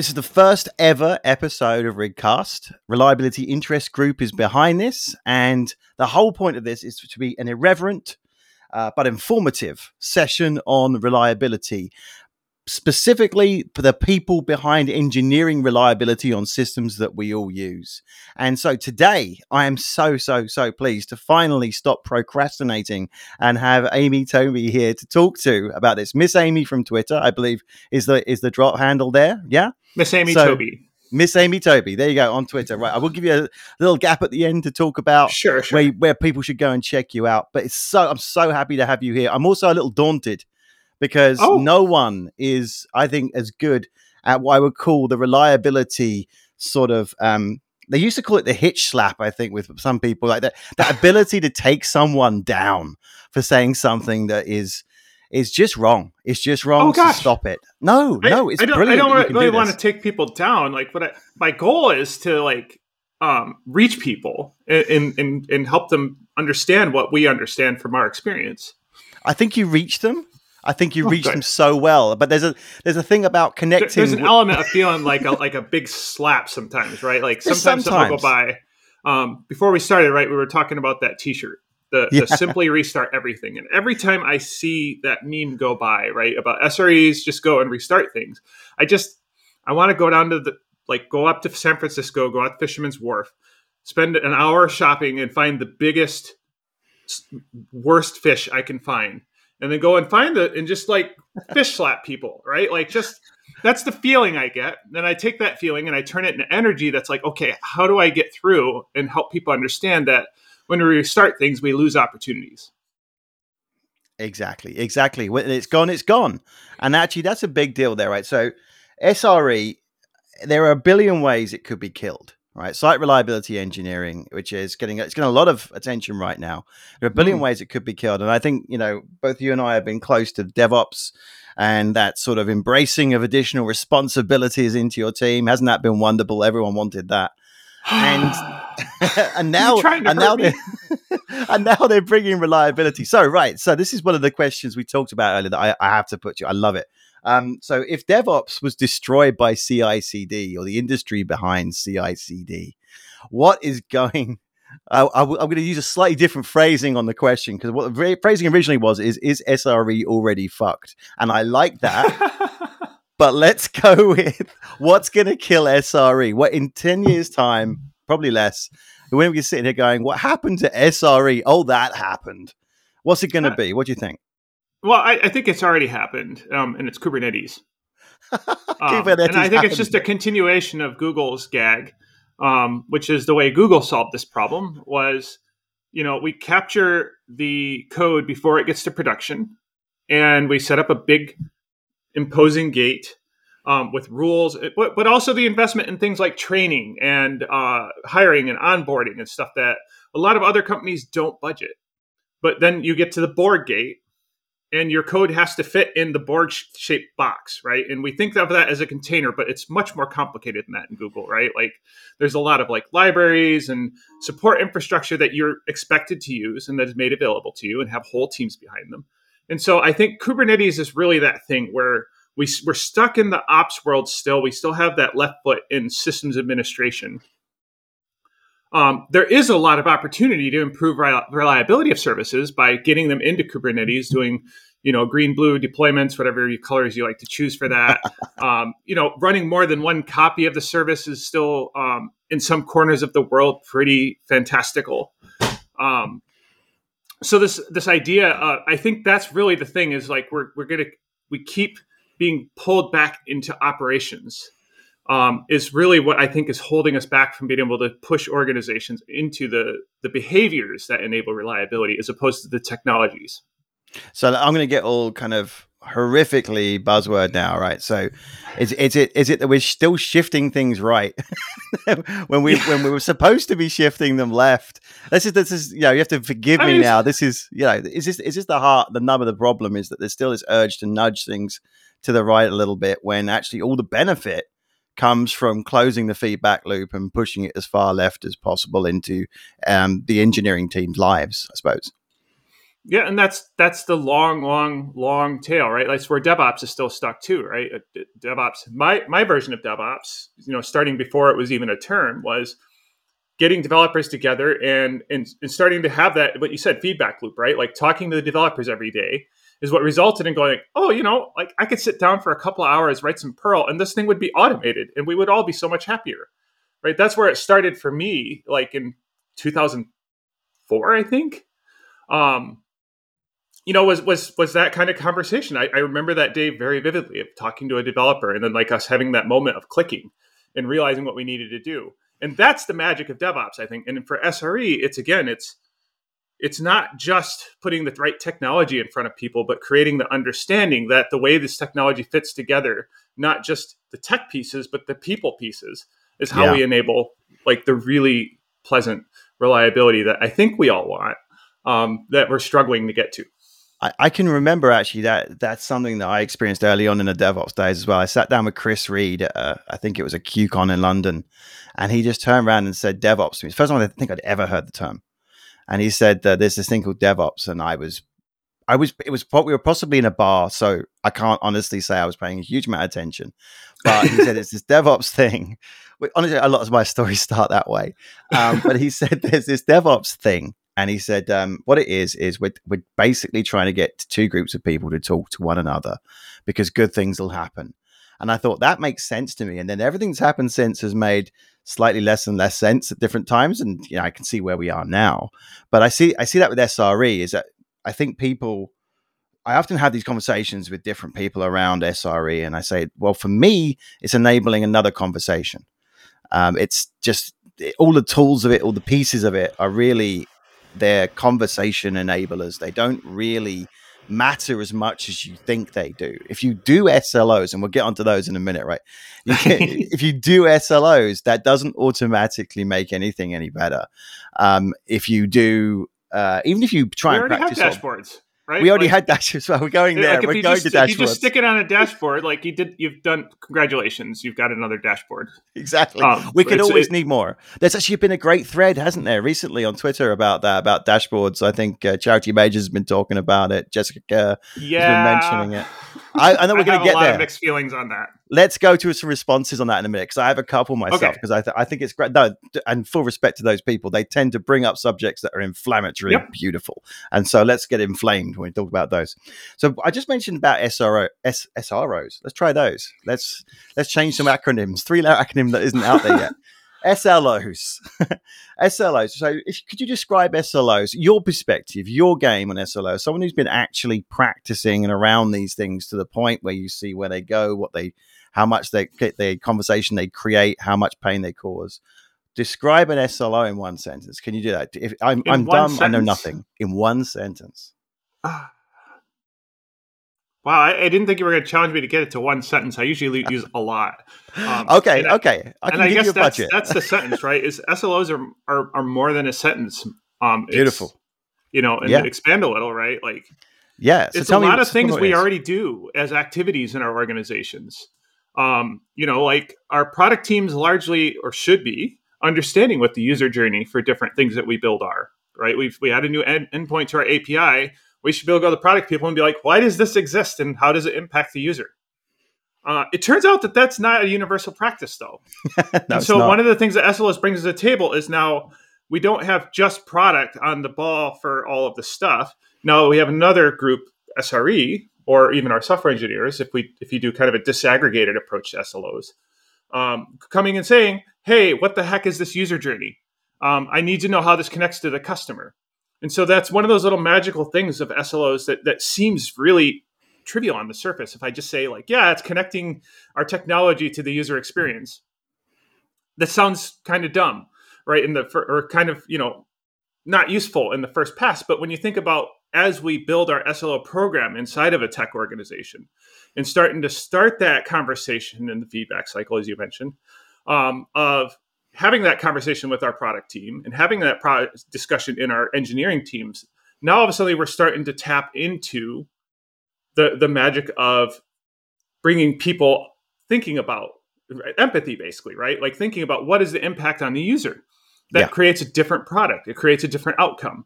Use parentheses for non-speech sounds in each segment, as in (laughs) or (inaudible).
This is the first ever episode of Rigcast. Reliability Interest Group is behind this, and the whole point of this is to be an irreverent uh, but informative session on reliability specifically for the people behind engineering reliability on systems that we all use. And so today, I am so, so, so pleased to finally stop procrastinating and have Amy Tobey here to talk to about this. Miss Amy from Twitter, I believe, is the is the drop handle there. Yeah, Miss Amy so, Tobey. Miss Amy Tobey. There you go on Twitter. Right. I will give you a little gap at the end to talk about sure, sure. Where, where people should go and check you out. But it's so I'm so happy to have you here. I'm also a little daunted because oh. no one is, I think, as good at what I would call the reliability sort of. Um, they used to call it the hitch slap, I think, with some people like that. That (laughs) ability to take someone down for saying something that is is just wrong. It's just wrong oh, to stop it. No, I, no, it's I don't, brilliant. I don't really do want to take people down. Like, what I, my goal is to like um, reach people and, and and help them understand what we understand from our experience. I think you reach them I think you oh, reached them so well. But there's a there's a thing about connecting. There's an element of feeling like a like a big slap sometimes, right? Like (laughs) sometimes, sometimes. will go by. Um, before we started, right, we were talking about that T-shirt, the, yeah. the (laughs) simply restart everything, and every time I see that meme go by, right, about SREs just go and restart things, I just I want to go down to the like go up to San Francisco, go out to Fisherman's Wharf, spend an hour shopping, and find the biggest worst fish I can find and then go and find it and just like fish slap people, right? Like just that's the feeling I get. Then I take that feeling and I turn it into energy that's like, okay, how do I get through and help people understand that when we restart things, we lose opportunities. Exactly, exactly. When it's gone, it's gone. And actually, that's a big deal there, right? So, SRE, there are a billion ways it could be killed right? Site reliability engineering, which is getting it's getting a lot of attention right now. There are a billion mm. ways it could be killed, and I think you know both you and I have been close to DevOps and that sort of embracing of additional responsibilities into your team. Hasn't that been wonderful? Everyone wanted that. and (sighs) (laughs) and now and now they (laughs) and now they're bringing reliability. So right, so this is one of the questions we talked about earlier that I, I have to put you. I love it. Um, so if DevOps was destroyed by CI/CD or the industry behind CI/CD, what is going? (laughs) I, am going to use a slightly different phrasing on the question because what the phrasing originally was is is SRE already fucked, and I like that. (laughs) but let's (laughs) go with what's going to kill SRE. What in ten years' time, probably less. When we're sitting here going, "What happened to SRE?" Oh, that happened. What's it going to be? What do you think? Well, I, I think it's already happened, um, and it's Kubernetes. (laughs) um, Kubernetes and I think it's just a continuation of Google's gag, um, which is the way Google solved this problem. Was you know we capture the code before it gets to production, and we set up a big imposing gate um, with rules, but, but also the investment in things like training and uh, hiring and onboarding and stuff that a lot of other companies don't budget. But then you get to the Borg gate, and your code has to fit in the Borg shaped box, right? And we think of that as a container, but it's much more complicated than that in Google, right? Like there's a lot of like libraries and support infrastructure that you're expected to use and that is made available to you and have whole teams behind them. And so I think Kubernetes is really that thing where we, we're stuck in the ops world still. We still have that left foot in systems administration. Um, there is a lot of opportunity to improve reliability of services by getting them into Kubernetes, doing you know green blue deployments, whatever colors you like to choose for that. (laughs) um, you know, running more than one copy of the service is still um, in some corners of the world pretty fantastical. Um, so this this idea, uh, I think that's really the thing is like we're we're gonna we keep being pulled back into operations um, is really what I think is holding us back from being able to push organizations into the the behaviors that enable reliability as opposed to the technologies. So I'm going to get all kind of horrifically buzzword now, right? So is, is it is it that we're still shifting things right (laughs) when we when we were supposed to be shifting them left? This is this is you know you have to forgive me now. This is you know is this is this the heart the nub of the problem is that there's still this urge to nudge things to the right a little bit when actually all the benefit comes from closing the feedback loop and pushing it as far left as possible into um, the engineering team's lives, I suppose. Yeah, and that's that's the long, long, long tail, right? That's where DevOps is still stuck too, right? Uh, DevOps, my my version of DevOps, you know, starting before it was even a term, was getting developers together and, and and starting to have that what you said feedback loop, right? Like talking to the developers every day is what resulted in going, oh, you know, like I could sit down for a couple of hours, write some Perl, and this thing would be automated, and we would all be so much happier, right? That's where it started for me, like in 2004, I think. Um, you know, was was was that kind of conversation. I, I remember that day very vividly of talking to a developer and then like us having that moment of clicking and realizing what we needed to do. And that's the magic of DevOps, I think. And for SRE, it's again, it's it's not just putting the right technology in front of people, but creating the understanding that the way this technology fits together, not just the tech pieces, but the people pieces, is how yeah. we enable like the really pleasant reliability that I think we all want um, that we're struggling to get to. I, I, can remember actually that that's something that I experienced early on in the DevOps days as well. I sat down with Chris Reed, uh, I think it was a QCon in London, and he just turned around and said DevOps to me. It's the first time I think I'd ever heard the term. And he said there's this thing called DevOps, and I was, I was, it was we were possibly in a bar, so I can't honestly say I was paying a huge amount of attention. But he said it's this DevOps thing. Honestly, a lot of my (laughs) stories start that way. Um, but he (laughs) said there's this DevOps thing and he said um, what it is is we're, we're basically trying to get two groups of people to talk to one another because good things will happen and i thought that makes sense to me and then everything that's happened since has made slightly less and less sense at different times and you know i can see where we are now but i see i see that with sre is that i think people I often have these conversations with different people around SRE, and I say, well, for me, it's enabling another conversation. Um, it's just all the tools of it, all the pieces of it are really they're conversation enablers. They don't really matter as much as you think they do. If you do SLOs, and we'll get onto those in a minute, right? You can, (laughs) if you do SLOs, that doesn't automatically make anything any better. Um, if you do, uh, even if you try we and practice dashboards right? We already like, had dashboards. (laughs) Well, we're going there. Like we're going just, to dashboards. If you just stick it on a dashboard, like you did, you've done. Congratulations, you've got another dashboard. Exactly. Um, we could always it, need more. There's actually been a great thread, hasn't there, recently on Twitter about that, about dashboards. I think uh, Charity Majors has been talking about it. Jessica yeah. has been mentioning it. (laughs) I, I know we're going to get there. mixed feelings on that let's go to some responses on that in a minute because I have a couple myself because okay. I, th- I think it's great. No, and full respect to those people, they tend to bring up subjects that are inflammatory yep. and beautiful. And so let's get inflamed when we talk about those. So I just mentioned about SRO, S, SROs. Let's try those. Let's let's change some acronyms. Three letter acronym that isn't out there yet. (laughs) SLOs. SLOs. (laughs) So, if, could you describe SLOs, your perspective, your game on SLOs, someone who's been actually practicing and around these things to the point where you see where they go, what they how much they the conversation they create, how much pain they cause. Describe an SLO in one sentence. Can you do that? If I'm, I'm dumb, sentence? I know nothing. In one sentence. Wow, I, I, didn't think you were going to challenge me to get it to one sentence. I usually use a lot. Um, okay, I, okay. I and I guess that's, that's the sentence, right? Is SLOs are, are, are more than a sentence. Um, Beautiful. You know, and yeah. expand a little, right? Like, yeah, so it's a lot of things we already do as activities in our organizations. Um, you know, like our product teams largely or should be understanding what the user journey for different things that we build are. Right? We've we add a new end, endpoint to our API. We should be able to go to the product people and be like, why does this exist and how does it impact the user? Uh, it turns out that that's not a universal practice, though. (laughs) no, so one of the things that SLOs brings to the table is now we don't have just product on the ball for all of the stuff. Now we have another group, SRE, or even our software engineers, if we if you do kind of a disaggregated approach to SLOs, um, coming and saying, "Hey, what the heck is this user journey? Um, I need to know how this connects to the customer." And so that's one of those little magical things of SLOs that that seems really trivial on the surface. If I just say like, "Yeah, it's connecting our technology to the user experience," that sounds kind of dumb, right? In the or kind of you know not useful in the first pass. But when you think about as we build our SLO program inside of a tech organization and starting to start that conversation in the feedback cycle, as you mentioned, um, of having that conversation with our product team and having that discussion in our engineering teams. Now, all of a sudden, we're starting to tap into the the magic of bringing people thinking about empathy, basically, right? Like thinking about what is the impact on the user. That yeah. creates a different product. It creates a different outcome.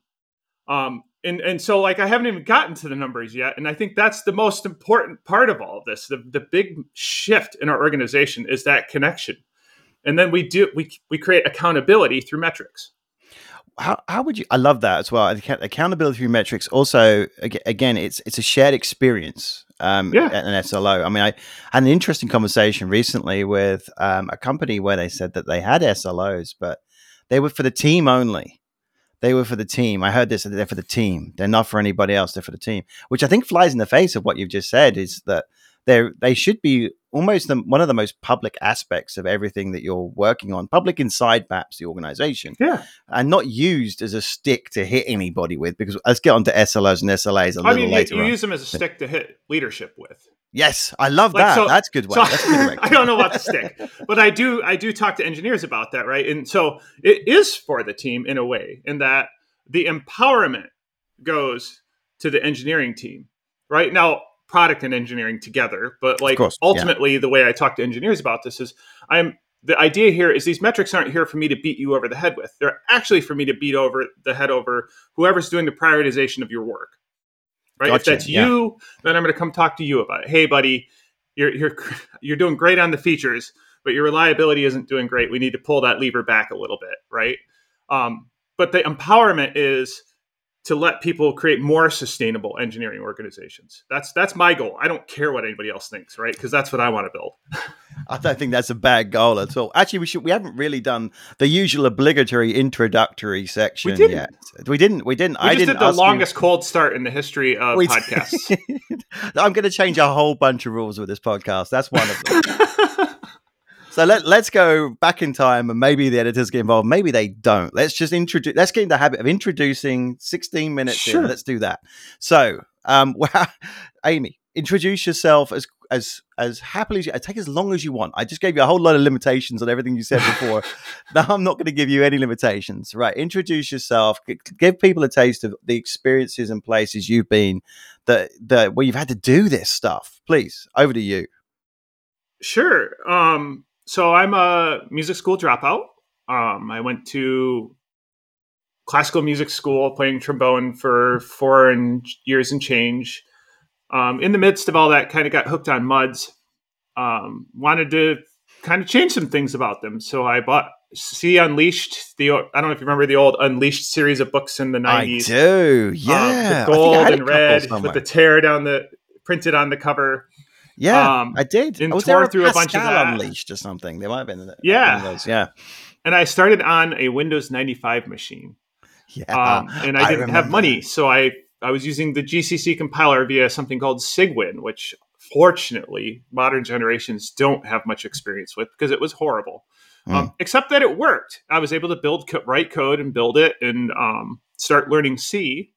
Um, and and so like I haven't even gotten to the numbers yet, and I think that's the most important part of all of this. The the big shift in our organization is that connection, and then we do we we create accountability through metrics. How, how would you? I love that as well. Accountability through metrics. Also, again, it's it's a shared experience. Um, yeah. at an SLO. I mean, I had an interesting conversation recently with um, a company where they said that they had SLOs, but they were for the team only they were for the team. I heard this they're for the team. They're not for anybody else. They're for the team, which I think flies in the face of what you've just said. Is that they they should be almost the, one of the most public aspects of everything that you're working on, public inside perhaps the organization, yeah, and not used as a stick to hit anybody with. Because let's get on to SLOs and SLAs a I little mean, later. You, you use them as a stick to hit leadership with. Yes, I love like, that. So, That's good. One. So That's good (laughs) I don't know about the stick, but I do. I do talk to engineers about that, right? And so it is for the team in a way, in that the empowerment goes to the engineering team, right? Now, product and engineering together, but like ultimately, yeah. the way I talk to engineers about this is I'm the idea here is these metrics aren't here for me to beat you over the head with. They're actually for me to beat over the head over whoever's doing the prioritization of your work. Right? Gotcha, if that's yeah. you, then I'm going to come talk to you about it. Hey, buddy, you're you're you're doing great on the features, but your reliability isn't doing great. We need to pull that lever back a little bit, right? Um, but the empowerment is to let people create more sustainable engineering organizations. That's that's my goal. I don't care what anybody else thinks, right? Because that's what I want to build. (laughs) I don't think that's a bad goal at all. Actually, we should. We haven't really done the usual obligatory introductory section we didn't. yet. We didn't. We didn't. We I didn't. Did the longest you. cold start in the history of we podcasts. (laughs) I'm going to change a whole bunch of rules with this podcast. That's one of them. So let, let's go back in time and maybe the editors get involved. Maybe they don't. Let's just introduce, let's get in the habit of introducing 16 minutes sure. in. Let's do that. So, um, (laughs) well, Amy, introduce yourself as as as happily as you take as long as you want. I just gave you a whole lot of limitations on everything you said before. (laughs) now I'm not going to give you any limitations. Right? Introduce yourself. Give people a taste of the experiences and places you've been that that where you've had to do this stuff. Please, over to you. Sure. Um, so I'm a music school dropout. Um, I went to classical music school, playing trombone for four and years and change. Um, in the midst of all that, kind of got hooked on muds. Um, wanted to kind of change some things about them, so I bought C Unleashed. The I don't know if you remember the old Unleashed series of books in the nineties. I do. Yeah, um, the gold and red with the tear down the printed on the cover. Yeah, um, I did. And I was tore through a, a bunch of that. Unleashed or something. They might have been. Yeah, those. Yeah. And I started on a Windows 95 machine. Yeah, um, (laughs) and I didn't I have money, so I I was using the GCC compiler via something called Cygwin, which fortunately modern generations don't have much experience with because it was horrible. Mm. Um, except that it worked. I was able to build co- write code and build it and um, start learning C.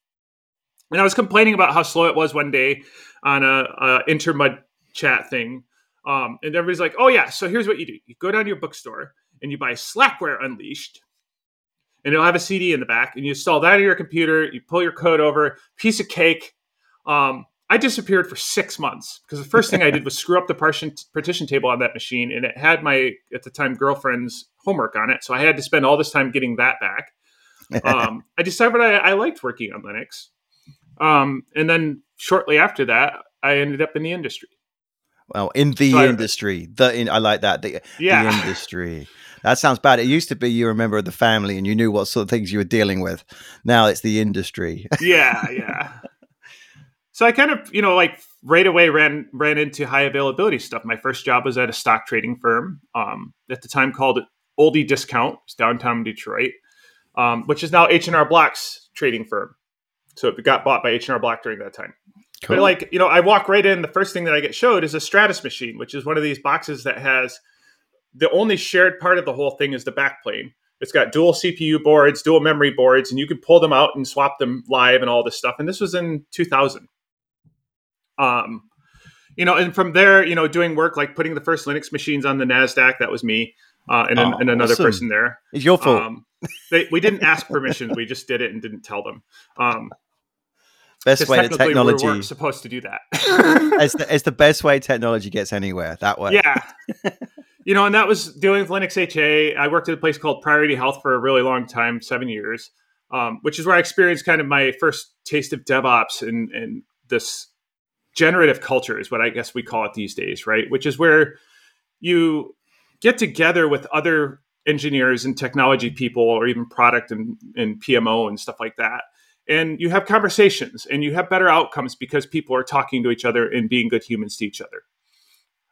And I was complaining about how slow it was one day on a, a intermud chat thing. Um, and everybody's like, oh, yeah, so here's what you do you go down to your bookstore and you buy Slackware Unleashed, and it'll have a CD in the back, and you install that on your computer, you pull your code over, piece of cake. Um, I disappeared for six months because the first thing I did was screw up the partition, partition table on that machine, and it had my, at the time, girlfriend's homework on it. So I had to spend all this time getting that back. Um, (laughs) I decided I, I, liked working on Linux. Um, and then shortly after that, I ended up in the industry. Well, in the so industry, the in, I like that. The, yeah. the (laughs) industry. That sounds bad. It used to be you were a member of the family and you knew what sort of things you were dealing with. Now it's the industry. (laughs) yeah, yeah. So I kind of, you know, like right away ran ran into high availability stuff. My first job was at a stock trading firm, um, at the time called Olde Discount, it's downtown Detroit, um, which is now H and R Block's trading firm. So it got bought by H and R Block during that time. Cool. But like, you know, I walk right in. The first thing that I get showed is a Stratus machine, which is one of these boxes that has the only shared part of the whole thing is the backplane. It's got dual CPU boards, dual memory boards, and you can pull them out and swap them live and all this stuff. And this was in 2000. Um, you know, and from there, you know, doing work like putting the first Linux machines on the Nasdaq. That was me, uh, and, oh, and another awesome. person there. It's your fault. Um, they, we didn't ask permissions. we just did it and didn't tell them. Um, best way to technology. We weren't supposed to do that. (laughs) it's, the, it's the best way technology gets anywhere. That way. Yeah. (laughs) you know, and that was dealing with Linux HA. I worked at a place called Priority Health for a really long time, seven years. um, which is where I experienced kind of my first taste of DevOps and, and this generative culture is what I guess we call it these days, right? Which is where you get together with other engineers and technology people or even product and, and PMO and stuff like that. And you have conversations and you have better outcomes because people are talking to each other and being good humans to each other.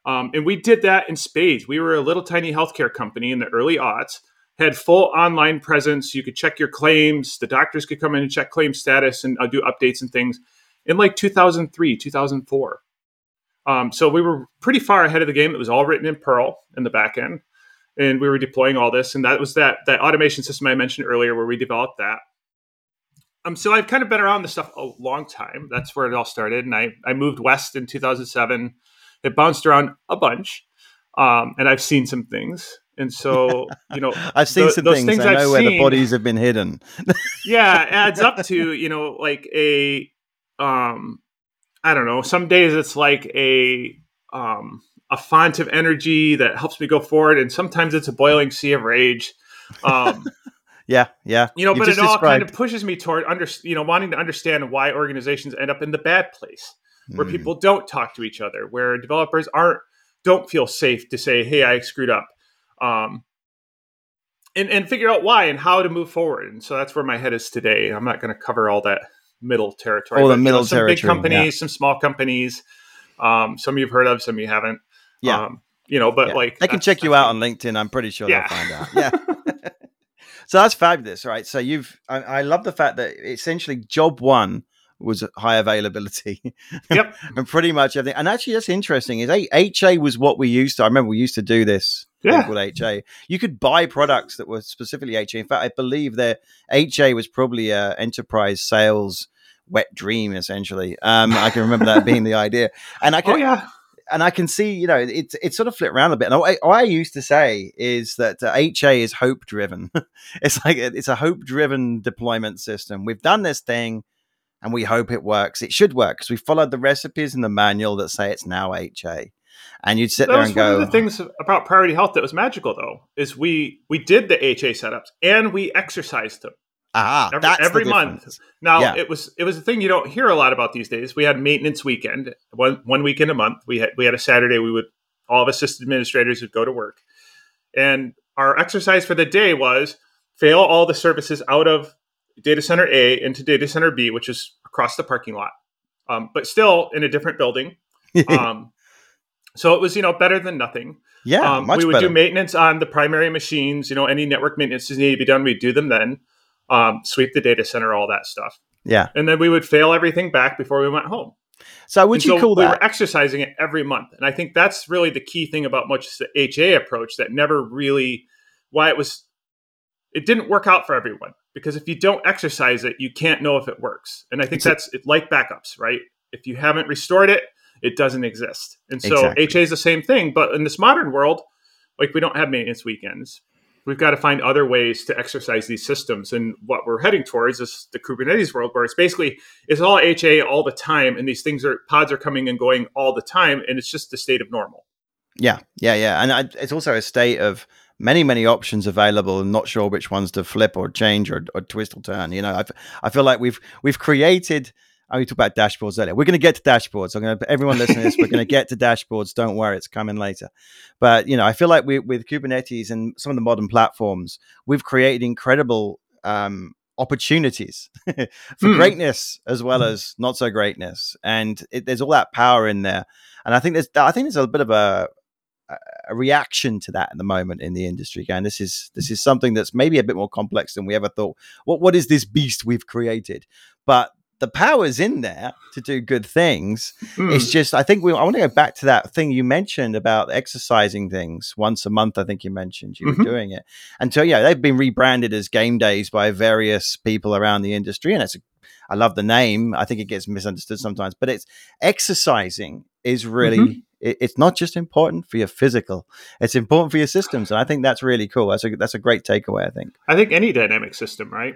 Um, and we did that in spades. We were a little tiny healthcare company in the early aughts, had full online presence. You could check your claims. The doctors could come in and check claim status and uh, do updates and things in like 2003, 2004. Um, so we were pretty far ahead of the game. It was all written in Perl in the back end, and we were deploying all this. And that was that that automation system I mentioned earlier, where we developed that. Um, so I've kind of been around this stuff a long time. That's where it all started. And I I moved west in 2007 it bounced around a bunch, um, and I've seen some things. And so, (laughs) you know, I've seen the, some things. things. I know I've where seen, the bodies have been hidden. (laughs) yeah, adds up to you know like a, um, I don't know. Some days it's like a um, a font of energy that helps me go forward, and sometimes it's a boiling sea of rage. Um, (laughs) yeah, yeah. You know, you but it all described. kind of pushes me toward under you know wanting to understand why organizations end up in the bad place where mm. people don't talk to each other, where developers aren't don't feel safe to say, "Hey, I screwed up," um, and and figure out why and how to move forward. And so that's where my head is today. I'm not going to cover all that middle territory. All the middle you know, some territory. big companies, yeah. some small companies. Um, some you've heard of, some you haven't. Yeah. Um, you know, but yeah. like they can check you out on LinkedIn. I'm pretty sure yeah. they'll find out. Yeah. (laughs) so that's fabulous, right? So you've, I, I, love the fact that essentially job one was high availability. Yep. (laughs) and pretty much everything. And actually, that's interesting. Is HA was what we used to. I remember we used to do this. Yeah. Called HA. You could buy products that were specifically HA. In fact, I believe that HA was probably a enterprise sales wet dream. Essentially, um, I can remember that being the idea. And I can. Oh yeah and I can see, you know, it's it's sort of flipped around a bit. And what I, I used to say is that uh, HA is hope driven. (laughs) it's like it's a hope driven deployment system. We've done this thing and we hope it works. It should work because we followed the recipes in the manual that say it's now HA. And you'd sit that there and go. One of the things about Priority Health that was magical, though, is we we did the HA setups and we exercised them. Ah, every, every month. Now yeah. it was it was a thing you don't hear a lot about these days. We had maintenance weekend, one one weekend a month. We had we had a Saturday. We would all of us system administrators would go to work, and our exercise for the day was fail all the services out of data center A into data center B, which is across the parking lot, um, but still in a different building. (laughs) um, so it was, you know, better than nothing. Yeah, um, we would better. do maintenance on the primary machines. You know, any network maintenance that needed to be done, we'd do them then. Um, sweep the data center, all that stuff. Yeah, and then we would fail everything back before we went home. So would and you so call we that? We were exercising it every month, and I think that's really the key thing about much the HA approach that never really why it was it didn't work out for everyone because if you don't exercise it, you can't know if it works. And I think that's like backups, right? If you haven't restored it, it doesn't exist. And so exactly. HA is the same thing, but in this modern world, like we don't have maintenance weekends. We've got to find other ways to exercise these systems. And what we're heading towards is the Kubernetes world, where it's basically it's all HA all the time, and these things are pods are coming and going all the time, and it's just the state of normal. Yeah, yeah, yeah, and I, it's also a state of many many options available and not sure which ones to flip or change or, or twist or turn you know I, I feel like we've we've created I talked about dashboards earlier. We're going to get to dashboards. I'm going to everyone listening to this. We're going to get to dashboards. Don't worry, it's coming later. But you know, I feel like we, with Kubernetes and some of the modern platforms, we've created incredible um, opportunities (laughs) for mm. greatness as well as not so greatness. And it, there's all that power in there. And I think there's I think there's a bit of a a reaction to that at the moment in the industry. Again, this is this is something that's maybe a bit more complex than we ever thought. What what is this beast we've created? But the power's in there to do good things. Mm. It's just I think we I want to go back to that thing you mentioned about exercising things once a month. I think you mentioned you mm-hmm. were doing it. And so yeah, they've been rebranded as game days by various people around the industry, and it's a I love the name. I think it gets misunderstood sometimes, but it's exercising is really mm-hmm. it, it's not just important for your physical; it's important for your systems, and I think that's really cool. That's a that's a great takeaway. I think. I think any dynamic system, right?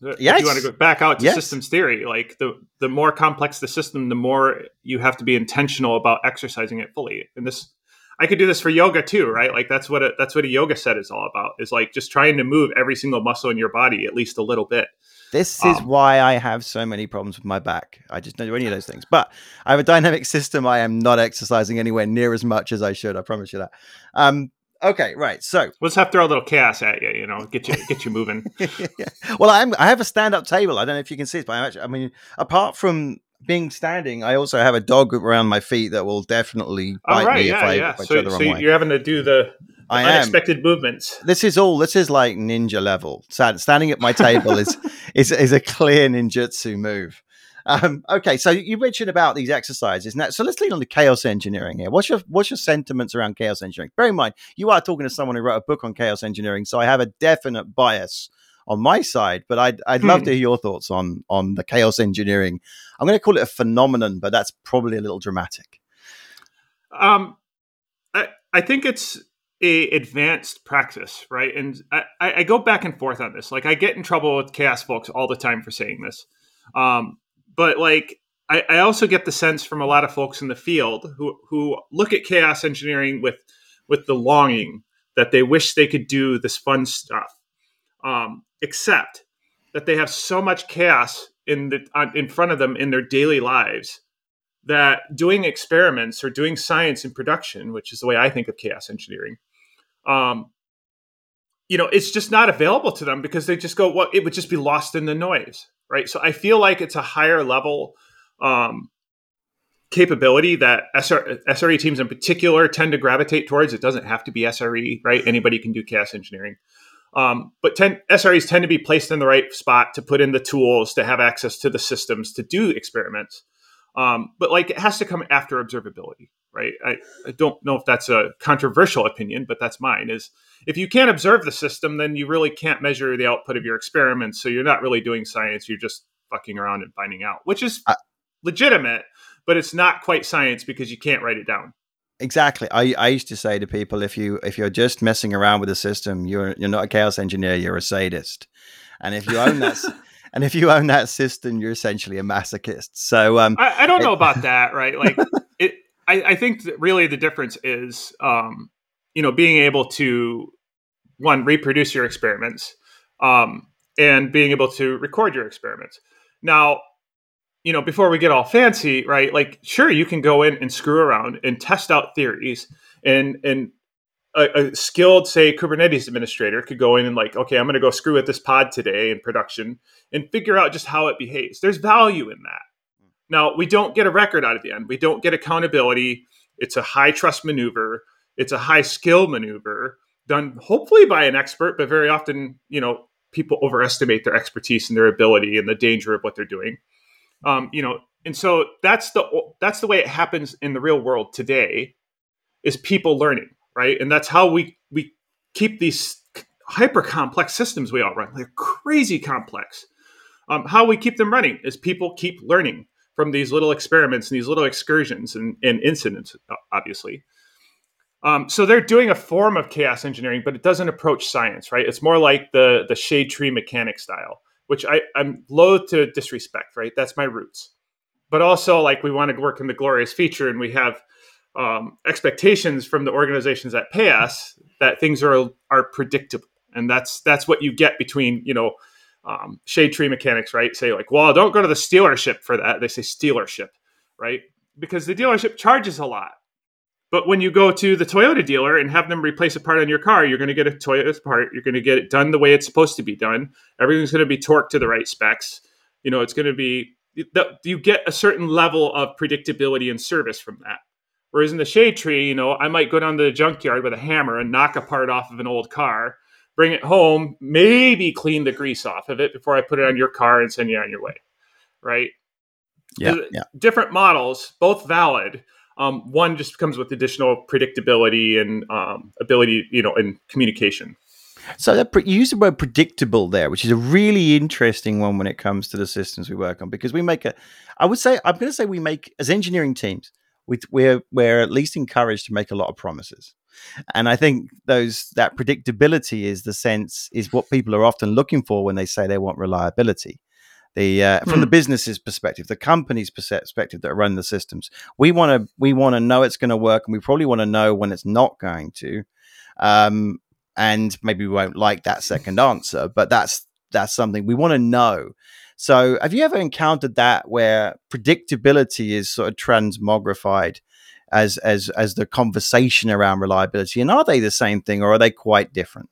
Yes. If you want to go back out to yes. systems theory, like the the more complex the system, the more you have to be intentional about exercising it fully. And this, I could do this for yoga too, right? Like that's what a, that's what a yoga set is all about. Is like just trying to move every single muscle in your body at least a little bit This is um, why I have so many problems with my back. I just don't do any of those things. But I have a dynamic (laughs) system. I am not exercising anywhere near as much as I should. I promise you that. Um, okay, right. So let's have to throw a little chaos at you. You know, get you get you moving. (laughs) well, I'm I have a stand up table. I don't know if you can see it, but I'm actually, I mean, apart from being standing, I also have a dog around my feet that will definitely bite right, me yeah, if I, yeah. If I so, so you're having to do the I unexpected am. movements. This is all. This is like ninja level. Standing at my table is (laughs) is is a clear ninjutsu move. Um, okay, so you mentioned about these exercises. Now, so let's lean on the chaos engineering here. What's your what's your sentiments around chaos engineering? Bear in mind, you are talking to someone who wrote a book on chaos engineering, so I have a definite bias on my side. But I'd I'd hmm. love to hear your thoughts on on the chaos engineering. I'm going to call it a phenomenon, but that's probably a little dramatic. Um, I I think it's a advanced practice, right? And I, I go back and forth on this. Like I get in trouble with chaos folks all the time for saying this. Um, but like I, I also get the sense from a lot of folks in the field who who look at chaos engineering with with the longing that they wish they could do this fun stuff, um, except that they have so much chaos in the in front of them in their daily lives that doing experiments or doing science in production, which is the way I think of chaos engineering, um, you know, it's just not available to them because they just go, well, it would just be lost in the noise, right? So I feel like it's a higher level um, capability that SR, SRE teams in particular tend to gravitate towards. It doesn't have to be SRE, right? Anybody can do chaos engineering. Um, but ten, SREs tend to be placed in the right spot to put in the tools to have access to the systems to do experiments. Um, but like it has to come after observability, right? I, I don't know if that's a controversial opinion, but that's mine. Is if you can't observe the system, then you really can't measure the output of your experiments. So you're not really doing science. You're just fucking around and finding out, which is uh, legitimate, but it's not quite science because you can't write it down. Exactly. I, I used to say to people, if you if you're just messing around with the system, you're you're not a chaos engineer. You're a sadist. And if you own that. (laughs) and if you own that system, you're essentially a masochist. So um, I, I don't it, know about (laughs) that, right? Like it, I, I think really the difference is, um, you know, being able to one reproduce your experiments, um, and being able to record your experiments. Now, you know, before we get all fancy, right? Like, sure, you can go in and screw around and test out theories and and a, a, skilled, say, Kubernetes administrator could go in and like, okay, I'm going to go screw with this pod today in production and figure out just how it behaves. There's value in that. Now, we don't get a record out of the end. We don't get accountability. It's a high trust maneuver. It's a high skill maneuver done hopefully by an expert, but very often, you know, people overestimate their expertise and their ability and the danger of what they're doing. Um, you know, and so that's the that's the way it happens in the real world today is people learning right? And that's how we we keep these hyper complex systems we all run. They're crazy complex. Um, how we keep them running is people keep learning from these little experiments and these little excursions and, and incidents, obviously. Um, so they're doing a form of chaos engineering, but it doesn't approach science, right? It's more like the the shade tree mechanic style, which I, I'm loath to disrespect, right? That's my roots. But also, like we want to work in the glorious feature, and we have um, expectations from the organizations that pay us that things are are predictable, and that's that's what you get between you know um, shade tree mechanics, right? Say like, well, don't go to the dealership for that. They say dealership, right? Because the dealership charges a lot. But when you go to the Toyota dealer and have them replace a part on your car, you're going to get a Toyota part. You're going to get it done the way it's supposed to be done. Everything's going to be torqued to the right specs. You know, it's going to be you get a certain level of predictability and service from that. Whereas in the shade tree, you know, I might go down to the junkyard with a hammer and knock a part off of an old car, bring it home, maybe clean the grease off of it before I put it on your car and send you on your way. Right? Yeah. yeah. Different models, both valid. Um, one just comes with additional predictability and um, ability, you know, and communication. So that, you use the word predictable there, which is a really interesting one when it comes to the systems we work on, because we make a, I would say, I'm going to say we make as engineering teams, we, we're we're at least encouraged to make a lot of promises and i think those that predictability is the sense is what people are often looking for when they say they want reliability the uh, from mm. the business's perspective the company's perspective that run the systems we want to we want to know it's going to work and we probably want to know when it's not going to um, and maybe we won't like that second answer but that's that's something we want to know. So, have you ever encountered that where predictability is sort of transmogrified as as as the conversation around reliability? And are they the same thing, or are they quite different?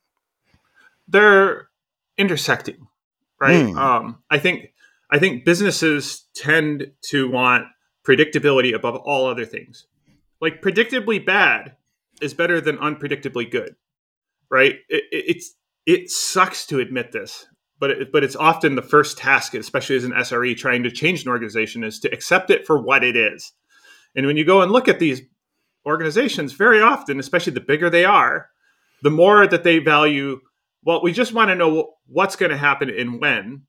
They're intersecting, right? Mm. Um, I think I think businesses tend to want predictability above all other things. Like predictably bad is better than unpredictably good, right? It, it, it's it sucks to admit this, but it, but it's often the first task, especially as an SRE trying to change an organization, is to accept it for what it is. And when you go and look at these organizations, very often, especially the bigger they are, the more that they value. Well, we just want to know what's going to happen and when,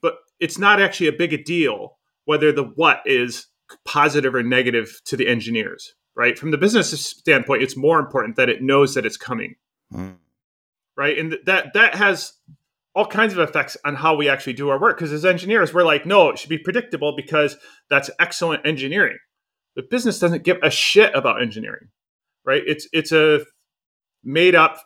but it's not actually a big a deal whether the what is positive or negative to the engineers right? From the business standpoint, it's more important that it knows that it's coming, mm. right? And that that has all kinds of effects on how we actually do our work. Because as engineers, we're like, no, it should be predictable because that's excellent engineering. The business doesn't give a shit about engineering, right? It's it's a made up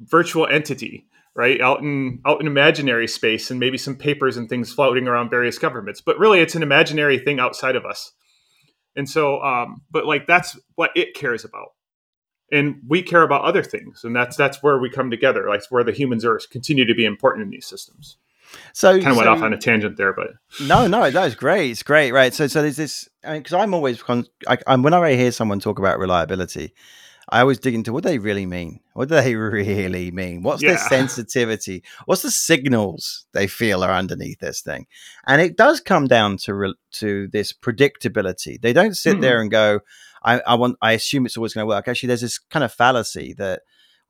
virtual entity right out in out in imaginary space and maybe some papers and things floating around various governments but really it's an imaginary thing outside of us and so, um, but like that's what it cares about. And we care about other things. And that's that's where we come together. Like where the humans are continue to be important in these systems. So kind of so, went off on a tangent there, but no, no, that was great. It's great, right? So, so there's this because I mean, I'm always con- I, I'm whenever I hear someone talk about reliability, I always dig into what they really mean. What do they (laughs) really mean? What's yeah. their sensitivity? What's the signals they feel are underneath this thing? And it does come down to re- to this predictability. They don't sit mm. there and go, I, I want. I assume it's always going to work. Actually, there's this kind of fallacy that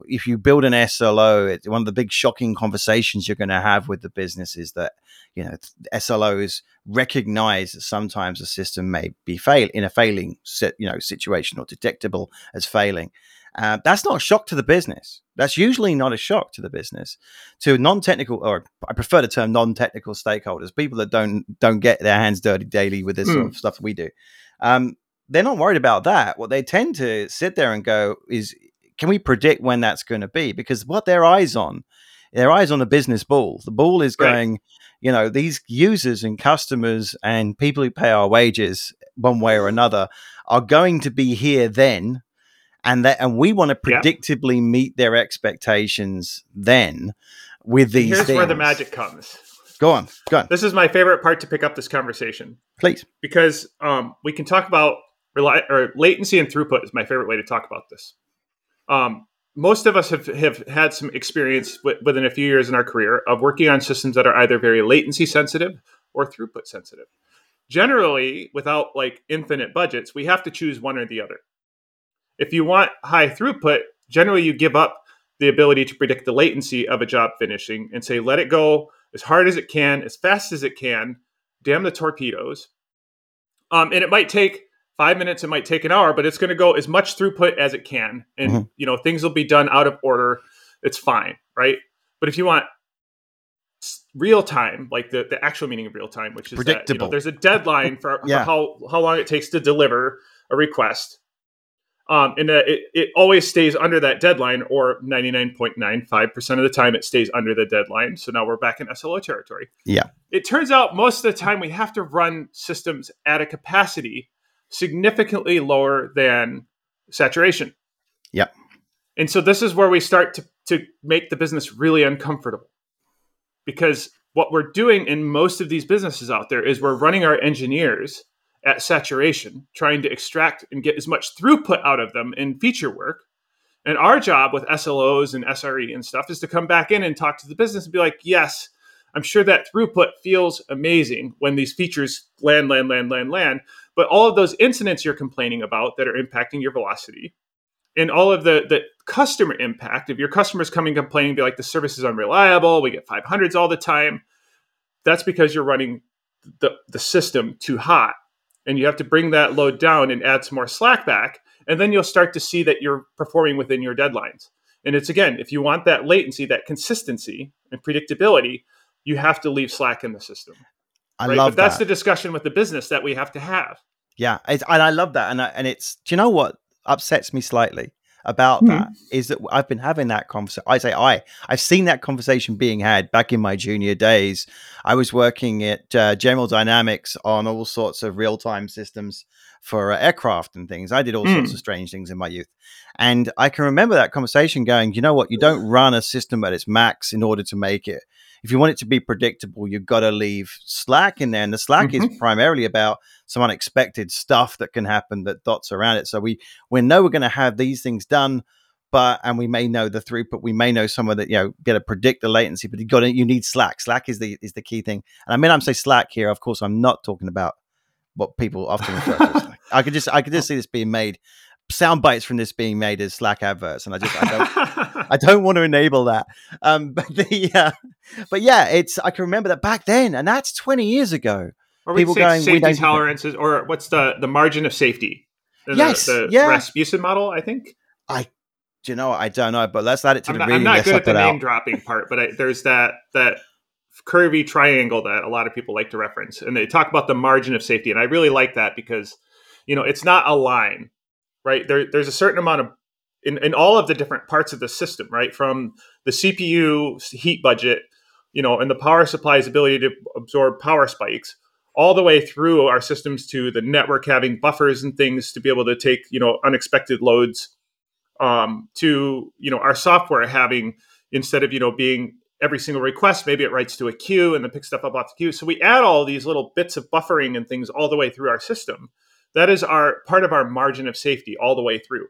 if you build an SLO, it's one of the big shocking conversations you're going to have with the business is that you know SLOs recognize that sometimes a system may be fail in a failing you know situation or detectable as failing. Uh, that's not a shock to the business. That's usually not a shock to the business. To non-technical, or I prefer the term non-technical stakeholders, people that don't don't get their hands dirty daily with this sort hmm. of stuff we do. Um, they're not worried about that. What they tend to sit there and go is, can we predict when that's going to be? Because what their eyes on, their eyes on the business ball. The ball is going. Right. You know, these users and customers and people who pay our wages one way or another are going to be here then, and that and we want to predictably yeah. meet their expectations then with these. Here's things. where the magic comes. Go on, go on. This is my favorite part to pick up this conversation. Please, because um, we can talk about rely or latency and throughput is my favorite way to talk about this. Um, most of us have, have had some experience within a few years in our career of working on systems that are either very latency sensitive or throughput sensitive. Generally, without like infinite budgets, we have to choose one or the other. If you want high throughput, generally you give up the ability to predict the latency of a job finishing and say, let it go as hard as it can, as fast as it can, damn the torpedoes. Um, and it might take five minutes it might take an hour but it's going to go as much throughput as it can. And mm-hmm. you know things will be done out of order. It's fine right? But if you want real time like the, the actual meaning of real time which is predictable that, you know, there's a deadline for, yeah. for, how, how long it takes to deliver a request um, and uh, it, it always stays under that deadline or 99.95% of the time it stays under the deadline. So now we're back in slo territory. Yeah. It turns out most of the time we have to run systems at a capacity significantly lower than saturation. Yep. And so this is where we start to, to make the business really uncomfortable because what we're doing in most of these businesses out there is we're running our engineers at saturation, trying to extract and get as much throughput out of them in feature work. And our job with SLOs and SRE and stuff is to come back in and talk to the business and be like, yes, I'm sure that throughput feels amazing when these features land, land, land, land, land. But all of those incidents you're complaining about that are impacting your velocity and all of the, the customer impact, if your customers coming complaining, be like, the service is unreliable, we get 500s all the time, that's because you're running the, the system too hot. And you have to bring that load down and add some more slack back. And then you'll start to see that you're performing within your deadlines. And it's again, if you want that latency, that consistency and predictability, you have to leave slack in the system. I right? love but that's that. the discussion with the business that we have to have. Yeah, and I love that, and I, and it's do you know what upsets me slightly about mm-hmm. that is that I've been having that conversation. I say I, I've seen that conversation being had back in my junior days. I was working at uh, General Dynamics on all sorts of real time systems for uh, aircraft and things. I did all mm. sorts of strange things in my youth. And I can remember that conversation going, you know what? You don't run a system at its max in order to make it. If you want it to be predictable, you've got to leave slack in there. And the slack mm-hmm. is primarily about some unexpected stuff that can happen that dots around it. So we we know we're going to have these things done, but and we may know the throughput, we may know some that you know get to predict the latency, but you got to, you need slack. Slack is the is the key thing. And I mean I'm say slack here. Of course, I'm not talking about what people often refer to. I could just I could just (laughs) see this being made sound bites from this being made as Slack adverts, and I just I don't (laughs) I don't want to enable that. Um, (laughs) but the uh, but yeah, it's I can remember that back then, and that's twenty years ago. Or people going safety tolerances, or what's the the margin of safety? The, yes, the, yeah. Rasmussen model, I think. I do you know I don't know, but let's add it to I'm the not, reading. I'm not good at the name out. dropping part, but I, there's that that curvy triangle that a lot of people like to reference, and they talk about the margin of safety, and I really like that because you know it's not a line right? There, there's a certain amount of in, in all of the different parts of the system right? From the cpu heat budget you know and the power supply's ability to absorb power spikes all the way through our systems to the network having buffers and things to be able to take you know unexpected loads um, to you know our software having instead of you know being every single request maybe it writes to a queue and then picks stuff up off the queue. So we add all these little bits of buffering and things all the way through our system that is our part of our margin of safety all the way through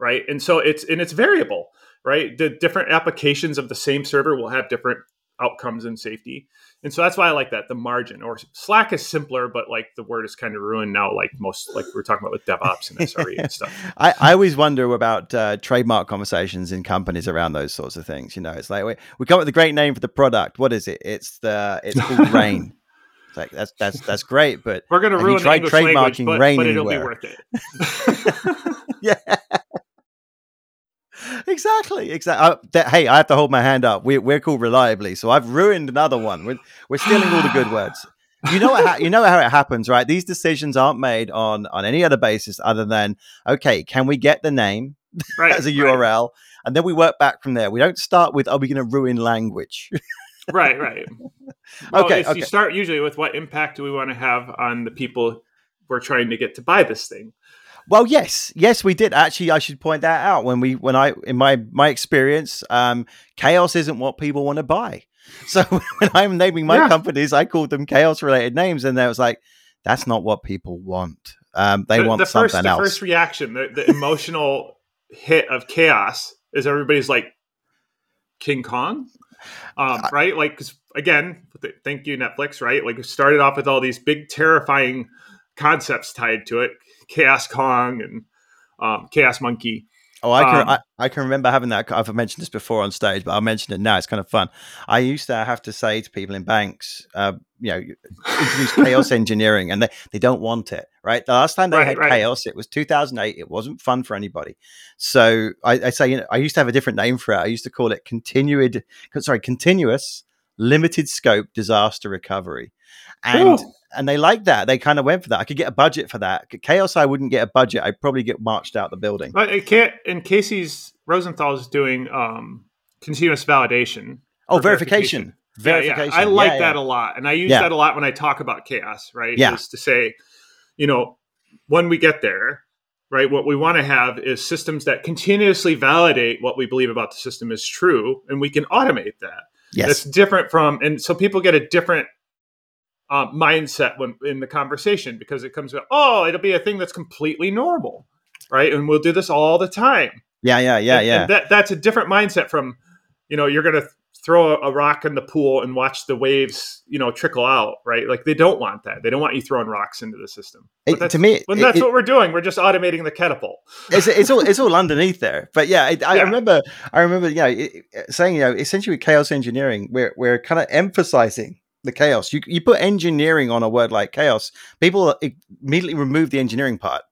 right? And so it's and it's variable right? The different applications of the same server will have different outcomes in safety. And so that's why i like that the margin or slack is simpler but like the word is kind of ruined now like most like we are talking about with devops and sre and stuff. (laughs) I, I always wonder about uh, trademark conversations in companies around those sorts of things you know? It's like we, we come up with a great name for the product. What is it? It's the it's called (laughs) rain like that's that's that's great, but we're going to ruin the English trademarking language, but, but it'll be worth it. (laughs) yeah. exactly. Exactly. Uh, that, hey, I have to hold my hand up. We're, we're called reliably, so I've ruined another one. We're, we're stealing all the good (sighs) words. You know what? Ha- you know how it happens, right? These decisions aren't made on on any other basis other than okay, can we get the name (laughs) right, as a URL, right. and then we work back from there. We don't start with are we going to ruin language? (laughs) right, right. (laughs) Well, okay, okay. You start usually with what impact do we want to have on the people we're trying to get to buy this thing. Well, yes, yes, we did. Actually, I should point that out. When we, when I, in my my experience, um, chaos isn't what people want to buy. (laughs) So when I'm naming my yeah. companies, I called them chaos related names, and they was like, that's not what people want. Um, they the, want the something first, else. The first reaction, the, the emotional hit of chaos, is everybody's like, King Kong um, right? Like, cause again, thank you, Netflix, right? Like, started off with all these big, terrifying concepts tied to it Chaos Kong and um, Chaos Monkey. Oh, I can um, I, I, can remember having that. I've mentioned this before on stage, but I'll mention it now. It's kind of fun. I used to have to say to people in banks, uh, you know, introduce (laughs) chaos engineering, and they, they don't want it. Right. The last time they right, had right. chaos, it was 2008. It wasn't fun for anybody. So I, I, say, you know, I used to have a different name for it. I used to call it continued, sorry, continuous limited scope disaster recovery, and. Ooh and they like that. They kind of went for that. I could get a budget for that. Chaos, I wouldn't get a budget. I'd probably get marched out the building. But it can't. And Casey's Rosenthal is doing um, continuous validation. Oh, verification. Verification. Yeah, yeah. I like yeah, that a lot, and I use that a lot when I talk about chaos. Right? Yeah. Is to say, you know, when we get there, right? What we want to have is systems that continuously validate what we believe about the system is true, and we can automate that. Yes. That's different from, and so people get a different uh, mindset when in the conversation because it comes with oh it'll be a thing that's completely normal right and we'll do this all the time yeah yeah yeah and, yeah and that that's a different mindset from you know you're gonna throw a, rock in the pool and watch the waves you know trickle out right? Like they don't want that. They don't want you throwing rocks into the system. It, to me when that's it, what we're doing. We're just automating the catapult. It's, it's all it's all underneath there. But yeah, I, yeah. remember i remember you know saying you know essentially chaos engineering we're, we're kind of emphasizing the chaos. You you put engineering on a word like chaos, people immediately remove the engineering part,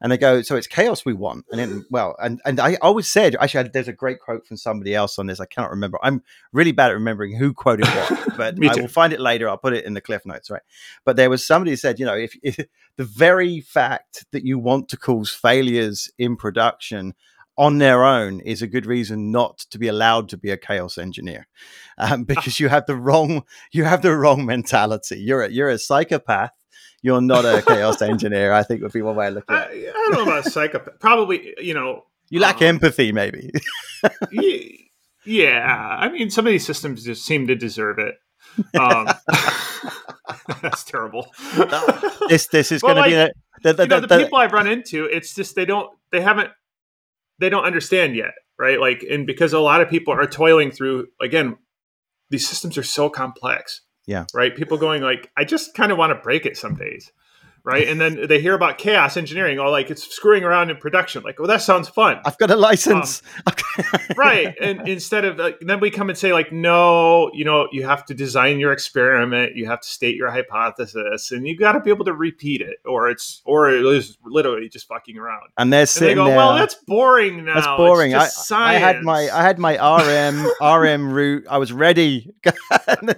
And they go, so it's chaos we want. And then, well, and, and I always said, actually, there's a great quote from somebody else on this. I cannot remember. I'm really bad at remembering who quoted what, (laughs) but I will find it later. I'll put it in the cliff notes, right? But there was somebody who said, you know, if, if (laughs) the very fact that you want to cause failures in production on their own is a good reason not to be allowed to be a chaos engineer um, (laughs) because you have the wrong you have the wrong mentality you're a, you're a psychopath you're not a chaos (laughs) engineer. I think would be one way of looking at it. I, I don't know about psychopath. Probably, you know, you lack um, empathy, maybe. (laughs) yeah, I mean, some of these systems just seem to deserve it. Um, (laughs) that's terrible. this this is going to be a, the, the, you know, the, the people I've run into. It's just they don't they haven't they don't understand yet, right? Like, and because a lot of people are toiling through again, these systems are so complex yeah. Right. People going like, I just kind of want to break it some days right? And then they hear about chaos engineering, or like it's screwing around in production. Like, well, that sounds fun. I've got a license, um, right? And (laughs) instead of like, then we come and say like, no, you know, you have to design your experiment, you have to state your hypothesis, and you got to be able to repeat it, or it's or it is literally just fucking around. And they're sitting and they go, there. Well, that's boring now. That's boring. I, I, had my I had my RM RM route. I was ready. (laughs)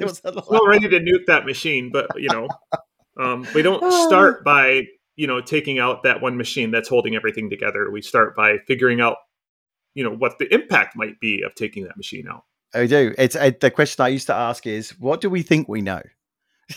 was well ready to nuke that machine, but you know. Um, we don't oh. start (sighs) by you know taking out that one machine that's holding everything together. We start by figuring out you know what the impact might be of taking that machine out. I do. It's uh, the question I used to ask is, what do we think we know?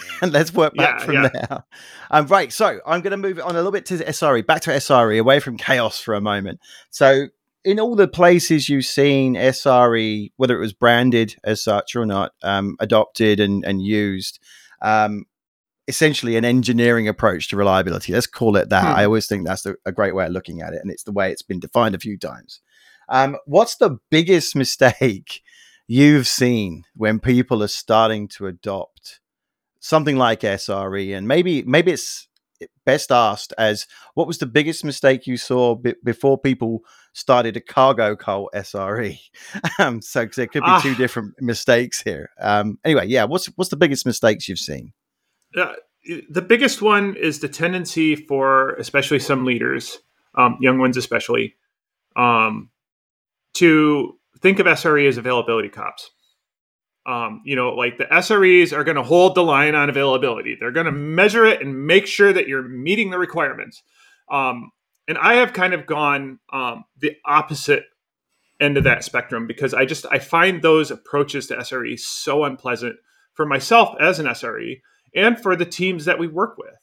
(laughs) and let's work back yeah, from yeah. there. Um, right. So I'm going to move on a little bit to SRE, back to SRE, away from chaos for a moment. So in all the places you've seen SRE, whether it was branded as such or not, um, adopted and, and used, um, essentially an engineering approach to reliability. Let's call it that. Hmm. I always think that's a, a, great way of looking at it, and it's the way it's been defined a few times. Um, what's the biggest (laughs) mistake you've seen when people are starting to adopt something like SRE? And maybe maybe it's best asked as what was the biggest mistake you saw b- before people started a cargo cult SRE? (laughs) um, so there could be uh, two different mistakes here. Um, anyway, yeah, what's what's the biggest mistakes you've seen? The biggest one is the tendency for especially some leaders, um, young ones especially, um, to think of SRE as availability cops. Um, you know, like the SREs are going to hold the line on availability. They're going to measure it and make sure that you're meeting the requirements. Um, and I have kind of gone um, the opposite end of that spectrum because I just I find those approaches to SRE so unpleasant for myself as an SRE and for the teams that we work with,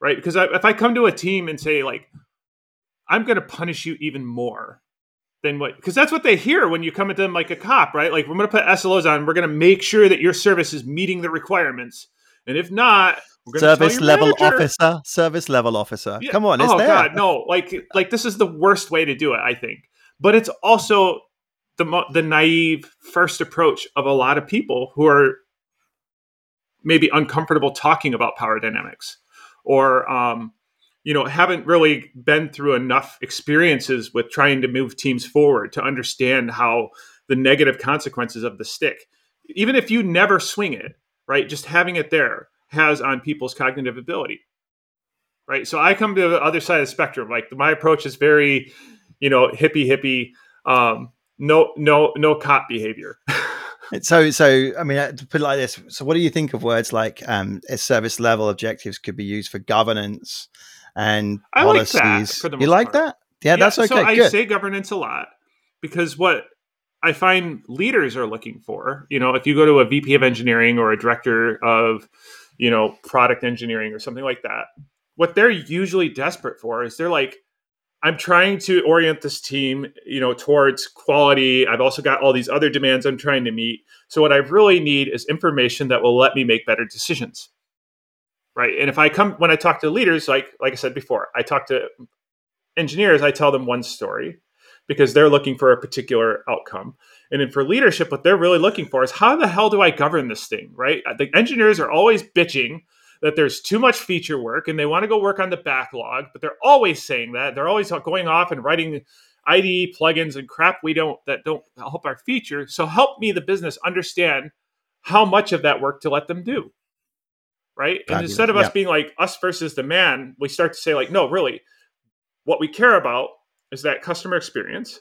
right? Because I, if I come to a team and say like, I'm going to punish you even more than what, because that's what they hear when you come at them like a cop, right? Like we're going to put SLOs on, we're going to make sure that your service is meeting the requirements, and if not, service level manager. officer, service level officer. Yeah. Come on, oh there. god, no! Like like this is the worst way to do it, I think. But it's also the the naive first approach of a lot of people who are maybe uncomfortable talking about power dynamics or um, you know haven't really been through enough experiences with trying to move teams forward to understand how the negative consequences of the stick even if you never swing it right? Just having it there has on people's cognitive ability right? So i come to the other side of the spectrum. Like my approach is very you know hippie hippie um, no no no cop behavior (laughs) So, so I mean, uh, to put it like this. So, what do you think of words like um, service level objectives could be used for governance and I policies? Like for the you like part. that? Yeah, yeah, that's okay. So I Good. say governance a lot because what I find leaders are looking for, you know, if you go to a VP of engineering or a director of, you know, product engineering or something like that, what they're usually desperate for is they're like, I'm trying to orient this team, you know, towards quality. I've also got all these other demands I'm trying to meet. So what I really need is information that will let me make better decisions. Right? And if I come when I talk to leaders like like I said before, I talk to engineers, I tell them one story because they're looking for a particular outcome. And then for leadership what they're really looking for is how the hell do I govern this thing, right? The engineers are always bitching that there's too much feature work and they want to go work on the backlog, but they're always saying that. They're always going off and writing IDE plugins and crap we don't that don't help our feature. So help me the business understand how much of that work to let them do. Right? And instead of us being like us versus the man, we start to say like, no, really, what we care about is that customer experience.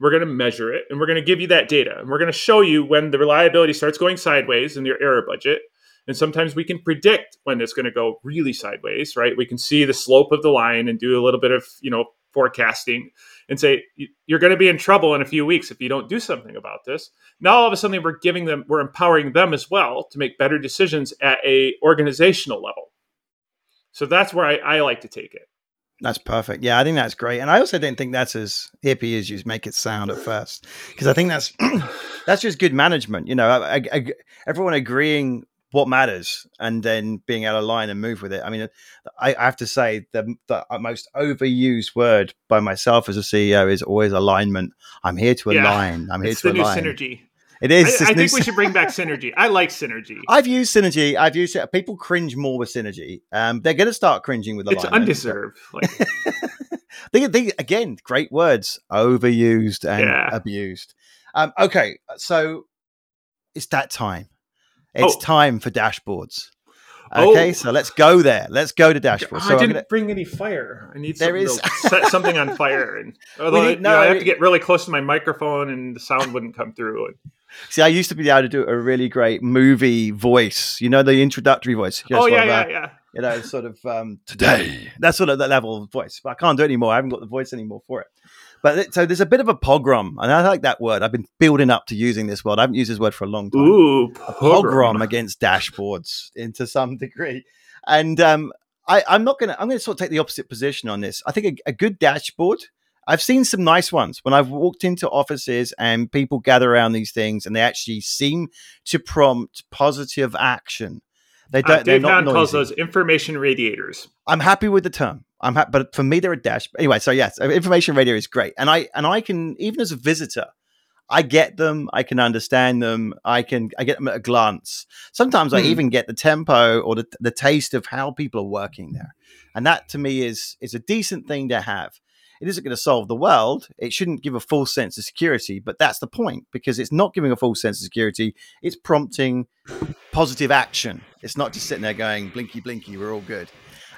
We're going to measure it and we're going to give you that data. And we're going to show you when the reliability starts going sideways in your error budget. And sometimes we can predict when it's going to go really sideways, right? We can see the slope of the line and do a little bit of, you know, forecasting and say you're going to be in trouble in a few weeks if you don't do something about this now all of a sudden we're giving them we're empowering them as well to make better decisions at a organizational level so that's where i, I like to take it that's perfect. Yeah, I think that's great, and I also don't think that's as hippie as you make it sound at first, because I think that's (clears throat) that's just good management. You know, I, I, everyone agreeing what matters and then being out of line and move with it. I mean, I, I have to say the, the, most overused word by myself as a CEO is always alignment. I'm here to yeah, align. I'm here to the align. New synergy. It is. I, I think we should bring back synergy. I like synergy. I've used synergy. I've used it. People cringe more with synergy. Um, they're going to start cringing with alignment. It's undeserved. Like. (laughs) they, they, again, great words, overused and yeah. abused. Um, okay, so it's that time. It's oh. time for dashboards. Okay, oh. so let's go there. Let's go to dashboards. So I didn't gonna... bring any fire. I need there is... set something on fire. And (laughs) although need, no, you know, I have to get really close to my microphone, and the sound wouldn't come through. And... See, I used to be able to do a really great movie voice. You know, the introductory voice. oh yeah, yeah, uh, yeah. You know, sort of um, today. That's sort of that level of voice. But I can't do it anymore. I haven't got the voice anymore for it. But so there's a bit of a pogrom, and I like that word. I've been building up to using this word. I haven't used this word for a long time. Ooh, pogrom, pogrom against dashboards into some degree, and um, I, am not gonna. I'm gonna sort of take the opposite position on this. I think a, a good dashboard. I've seen some nice ones when I've walked into offices and people gather around these things, and they actually seem to prompt positive action. They don't. Uh, Dave Hound calls those information radiators. I'm happy with the term. I'm happy, but for me, they're a dash. Anyway, so yes, information radio is great, and I and I can even as a visitor, I get them. I can understand them. I can I get them at a glance. Sometimes mm. I hmm. even get the tempo or the the taste of how people are working there, and that to me is is a decent thing to have. It isn't going to solve the world. It shouldn't give a full sense of security, but that's the point because it's not giving a full sense of security. It's prompting positive action. It's not just sitting there going blinky blinky. We're all good.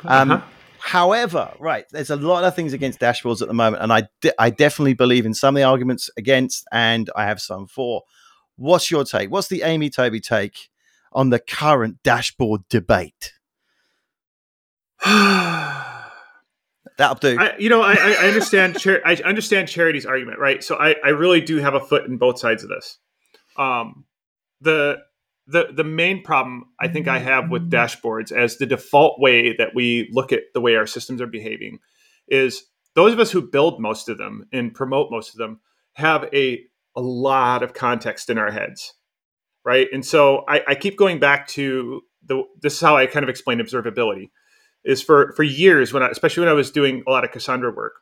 Um, uh-huh. However, right, there's a lot of things against dashboards at the moment, and I, de- I definitely believe in some of the arguments against, and I have some for. What's your take? What's the Amy Tobey take on the current dashboard debate? (sighs) (sighs) That'll do. I, you know, I, I understand. I understand Charity's argument, right? So I, I really do have a foot in both sides of this. Um, the the the main problem I think I have with dashboards as the default way that we look at the way our systems are behaving is those of us who build most of them and promote most of them have a a lot of context in our heads, right? And so I, I keep going back to the this is how I kind of explain observability is for for years when I, especially when I was doing a lot of Cassandra work,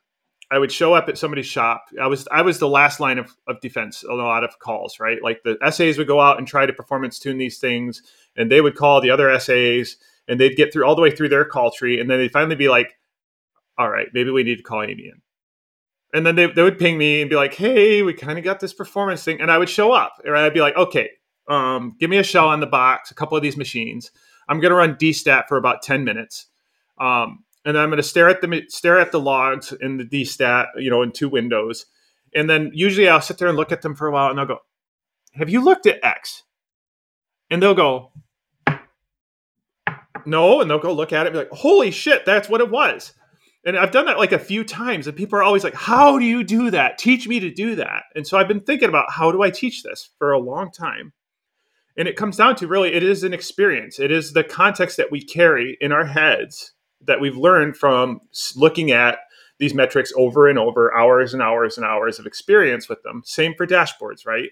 I would show up at somebody's shop. I was I was the last line of, of defense on a lot of calls, right? Like the SAs would go out and try to performance tune these things, and they would call the other SAs, and they'd get through all the way through their call tree, and then they'd finally be like, "All right, maybe we need to call Amy in." And then they, they would ping me and be like, "Hey, we kind of got this performance thing," and I would show up, and I'd be like, "Okay, um, give me a shell on the box, a couple of these machines. I'm going to run dstat for about ten minutes." Um, and I'm going to stare at the stare at the logs in the dstat, you know, in two windows, and then usually I'll sit there and look at them for a while, and I'll go, "Have you looked at X?" And they'll go, "No," and they'll go look at it, and be like, "Holy shit, that's what it was." And I've done that like a few times, and people are always like, "How do you do that? Teach me to do that." And so I've been thinking about how do I teach this for a long time. And it comes down to really, it is an experience. It is the context that we carry in our heads that we've learned from looking at these metrics over and over, hours and hours and hours of experience with them. Same for dashboards, right?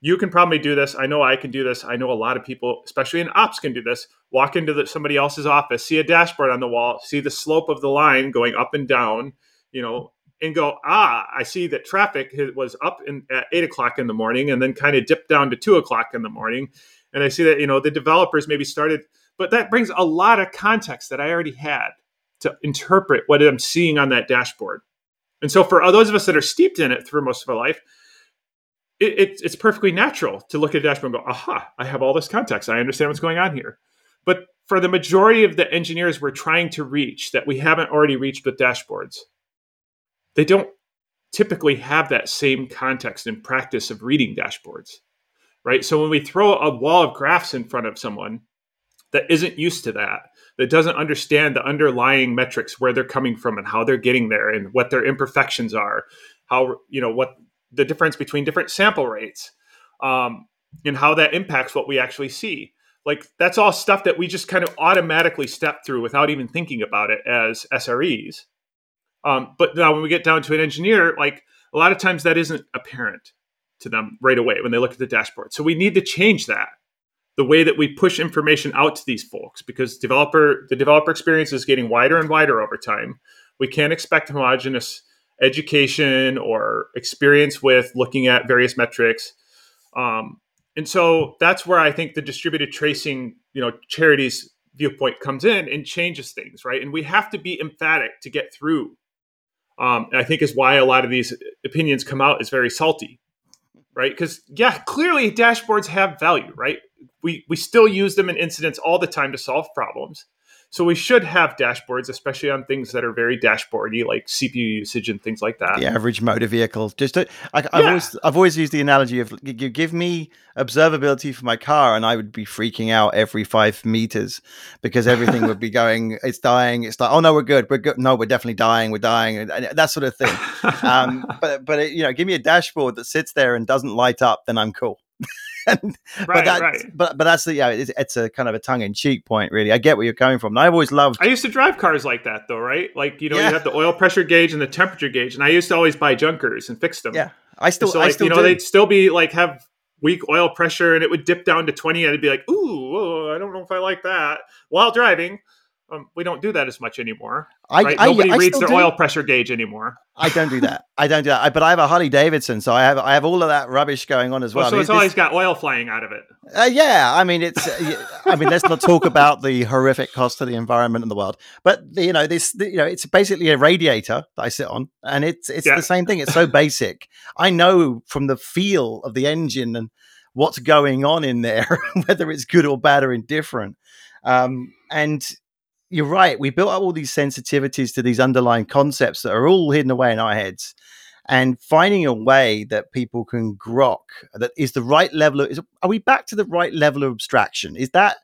You can probably do this. I know I can do this. I know a lot of people, especially in ops, can do this. Walk into the, somebody else's office, see a dashboard on the wall, see the slope of the line going up and down, you know, and go, ah, I see that traffic was up in, at eight o'clock in the morning and then kind of dipped down to two o'clock in the morning. And I see that, you know, the developers maybe started but that brings a lot of context that I already had to interpret what I'm seeing on that dashboard. And so, for those of us that are steeped in it through most of our life, it, it, it's perfectly natural to look at a dashboard and go, aha, I have all this context. I understand what's going on here. But for the majority of the engineers we're trying to reach that we haven't already reached with dashboards, they don't typically have that same context and practice of reading dashboards, right? So when we throw a wall of graphs in front of someone that isn't used to that, that doesn't understand the underlying metrics, where they're coming from and how they're getting there and what their imperfections are, how, you know, what the difference between different sample rates um, and how that impacts what we actually see. Like that's all stuff that we just kind of automatically step through without even thinking about it as SREs. Um, but now when we get down to an engineer, like a lot of times that isn't apparent to them right away when they look at the dashboard. So we need to change that the way that we push information out to these folks because developer the developer experience is getting wider and wider over time. We can't expect homogenous education or experience with looking at various metrics. Um, and so that's where I think the distributed tracing, you know, charities viewpoint comes in and changes things, right? And we have to be emphatic to get through. Um, I think is why a lot of these opinions come out is very salty, right? Because yeah, clearly dashboards have value, right? We we still use them in incidents all the time to solve problems. So we should have dashboards, especially on things that are very dashboardy, like CPU usage and things like that. The average motor vehicle. Just to, I, have yeah. always I've always used the analogy of you give me observability for my car, and I would be freaking out every five meters because everything would be (laughs) going, it's dying, it's like, oh no, we're good, we're good, no, we're definitely dying, we're dying, and that sort of thing. (laughs) um, but but it, you know, give me a dashboard that sits there and doesn't light up, then I'm cool. (laughs) and, right, but that, right. but but that's the yeah, it's, it's, a kind of a tongue in cheek point, really. I get where you're coming from. And I've always loved. I used to drive cars like that, though, right? Like you know, yeah. you have the oil pressure gauge and the temperature gauge, and I used to always buy junkers and fix them. Yeah, I still, so, like, I still, you know, do. they'd still be like have weak oil pressure, and it would dip down to twenty, and I'd be like, ooh, oh, I don't know if I like that while driving. Um, we don't do that as much anymore. I, right? I, Nobody I, reads their do. oil pressure gauge anymore. I don't do that. I don't do that. but I have a Harley Davidson, so I have I have all of that rubbish going on as well. well so it's always got oil flying out of it. Uh, yeah, I mean it's. Uh, I mean, let's not talk about the horrific cost to the environment and the world. But you know, this you know, it's basically a radiator that I sit on, and it's it's yeah. the same thing. It's so basic. I know from the feel of the engine and what's going on in there, (laughs) whether it's good or bad or indifferent. Um, and you're right. We built up all these sensitivities to these underlying concepts that are all hidden away in our heads. And finding a way that people can grok that is the right level of, is, are we back to the right level of abstraction? Is that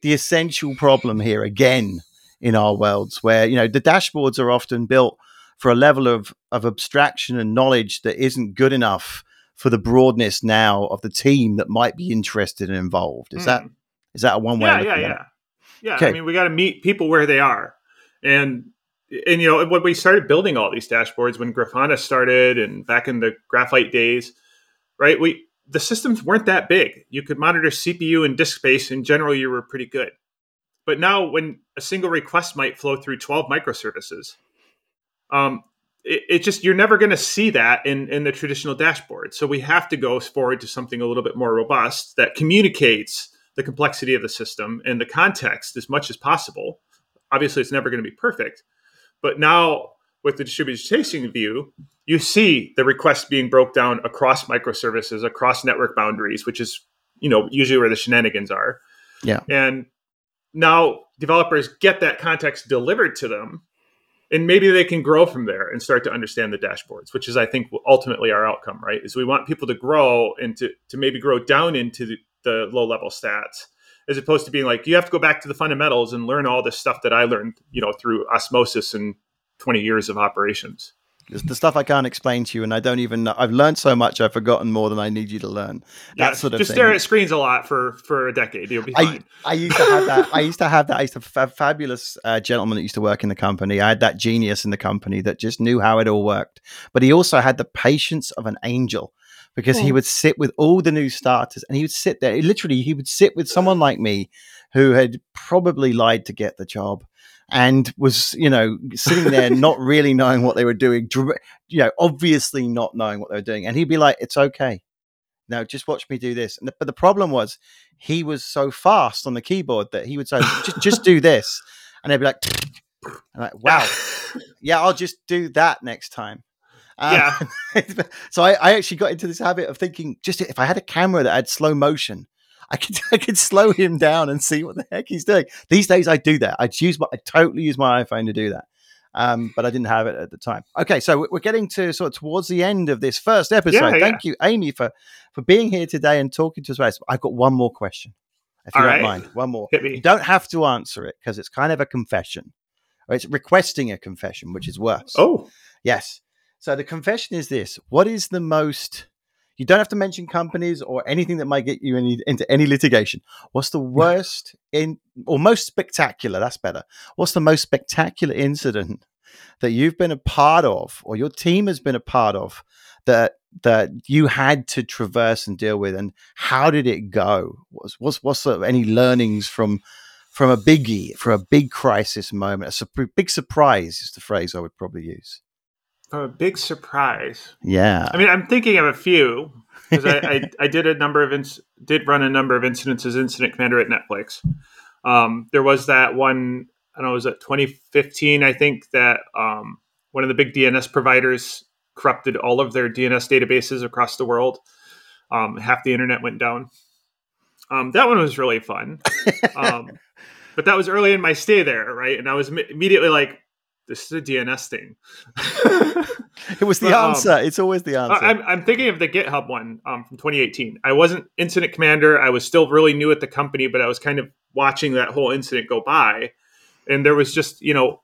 the essential problem here again in our worlds where, you know, the dashboards are often built for a level of, of abstraction and knowledge that isn't good enough for the broadness now of the team that might be interested and involved. Is mm. that, is that a one way? Yeah, yeah, yeah. Yeah, okay. I mean, we got to meet people where they are, and and you know when we started building all these dashboards when Grafana started and back in the Graphite days, right? We the systems weren't that big. You could monitor CPU and disk space. In general, you were pretty good. But now, when a single request might flow through 12 microservices, um, it, it just you're never going to see that in in the traditional dashboard. So we have to go forward to something a little bit more robust that communicates the complexity of the system and the context as much as possible. Obviously, it's never going to be perfect, but now with the distributed tracing view, you see the request being broke down across microservices, across network boundaries, which is you know usually where the shenanigans are. Yeah, and now developers get that context delivered to them and maybe they can grow from there and start to understand the dashboards which is i think ultimately our outcome right is we want people to grow and to, to maybe grow down into the, the low level stats as opposed to being like you have to go back to the fundamentals and learn all this stuff that I learned, you know, through osmosis and 20 years of operations. It's the stuff I can't explain to you, and I don't even know. I've learned so much, I've forgotten more than I need you to learn. That yeah, sort of just thing. stare at screens a lot for for a decade. You'll be fine. I, I used to have that. I (laughs) used to have that. I used to have a fabulous uh, gentleman that used to work in the company. I had that genius in the company that just knew how it all worked, but he also had the patience of an angel because he hmm. would sit with all the new starters and he would sit there. Literally, he would sit with someone like me who had probably lied to get the job and was, you know, sitting there not (laughs) really knowing what they were doing, you know, obviously not knowing what they were doing. And he'd be like, it's okay. Now just watch me do this. And the, but the problem was he was so fast on the keyboard that he would say, just, just do this. And they'd be like, (laughs) like, wow, (laughs) yeah, I'll just do that next time. Um, yeah. (laughs) so I, I actually got into this habit of thinking, just if I had a camera that had slow motion, I could (laughs) I could slow him down and see what the heck he's doing. These days I do that. I use my I totally use my iPhone to do that. Um, but I didn't have it at the time. Okay, so we're getting to sort of towards the end of this first episode. Yeah, Thank yeah. you, Amy, for for being here today and talking to us. I've got one more question, if you don't mind. One more. You don't have to answer it because it's kind of a confession. Or it's requesting a confession, which is worse. Oh, yes. So the confession is this: What is the most you don't have to mention companies or anything that might get you any, into any litigation. What's the worst in or most spectacular? That's better. What's the most spectacular incident that you've been a part of or your team has been a part of that that you had to traverse and deal with and how did it go what's what's, what's sort of any learnings from from a biggie for a big crisis moment a su- big surprise is the phrase i would probably use a big surprise. Yeah. I mean, I'm thinking of a few because I, I, (laughs) I, did a number of inc- did run a number of incidents as incident commander at Netflix. Um, there was that one. I don't know. Was it 2015? I think that um, one of the big DNS providers corrupted all of their DNS databases across the world. Um, half the internet went down. Um, that one was really fun. (laughs) Um, but that was early in my stay there, right? And I was immediately like, this is a DNS thing. (laughs) it was the but, um, answer. Um, it's always the answer. I'm, I'm thinking of the GitHub one um, from 2018. I wasn't incident commander. I was still really new at the company, but I was kind of watching that whole incident go by. And there was just, you know,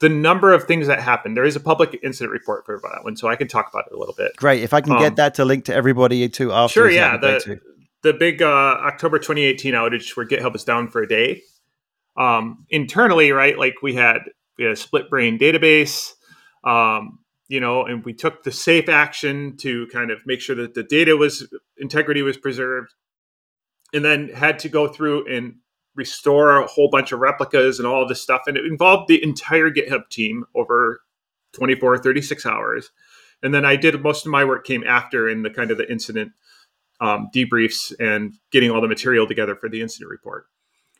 the number of things that happened. There is a public incident report for that one, so I can talk about it a little bit. Great. If I can um, get that to link to everybody too after. Sure, yeah. The, the big uh, October 2018 outage where GitHub was down for a day. Um, internally, right, like we had we had a split brain database um, you know and we took the safe action to kind of make sure that the data was integrity was preserved and then had to go through and restore a whole bunch of replicas and all this stuff and it involved the entire github team over 24 36 hours and then i did most of my work came after in the kind of the incident um, debriefs and getting all the material together for the incident report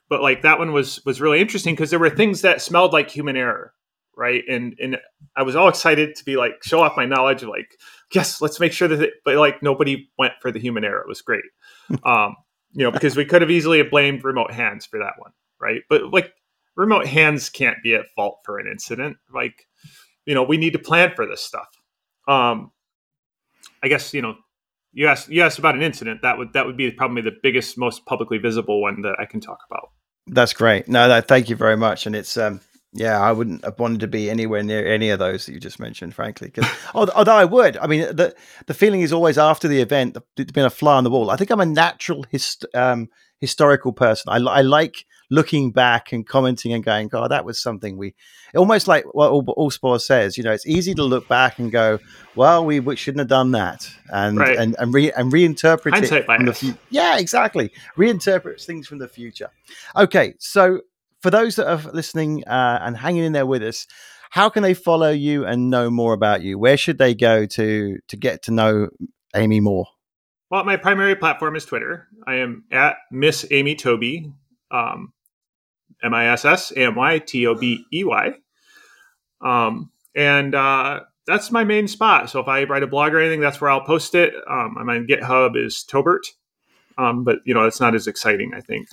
but like that one was was really interesting because there were things that smelled like human error right? And and i was all excited to be like show off my knowledge of like yes let's make sure that it, but like nobody went for the human error. It was great. (laughs) Um you know because we could have easily blamed remote hands for that one right? But like remote hands can't be at fault for an incident. Like you know we need to plan for this stuff. Um i guess you know you asked you asked about an incident. That would that would be probably the biggest most publicly visible one that i can talk about that's great no that thank you very much and it's um yeah, I wouldn't have wanted to be anywhere near any of those that you just mentioned, frankly. Because (laughs) although I would, I mean, the the feeling is always after the event, it's been a fly on the wall. I think I'm a natural hist- um, historical person. I, I like looking back and commenting and going, God, that was something we almost like what Allspaw says, you know, it's easy to look back and go, well, we, we shouldn't have done that and, right. and, and, re, and reinterpret Hindsight it. The fu- yeah, exactly. Reinterpret things from the future. Okay. So for those that are listening uh, and hanging in there with us, how can they follow you and know more about you? Where should they go to to get to know Amy more? Well, my primary platform is Twitter. I am at Miss Amy Tobey. um, M I S S A M Y T O B E Y. Um, and uh, that's my main spot. So if I write a blog or anything, that's where I'll post it. Um, I'm on GitHub is Tobert. Um, but you know, it's not as exciting, I think.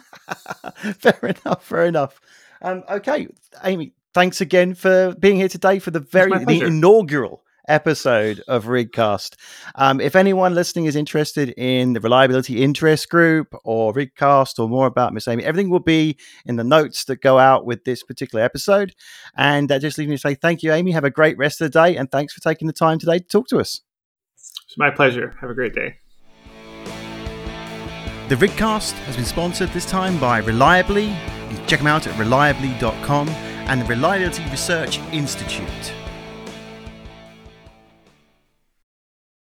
(laughs) fair enough. Fair enough. Um, okay, Amy, thanks again for being here today for the very the inaugural episode of Rigcast. Um, if anyone listening is interested in the reliability interest group or Rigcast or more about Miss Amy, everything will be in the notes that go out with this particular episode. And uh, just leave me to say thank you, Amy. Have a great rest of the day, and thanks for taking the time today to talk to us. It's my pleasure. Have a great day. The Rigcast has been sponsored this time by Reliably. You can check them out at reliably.com and the Reliability Research Institute.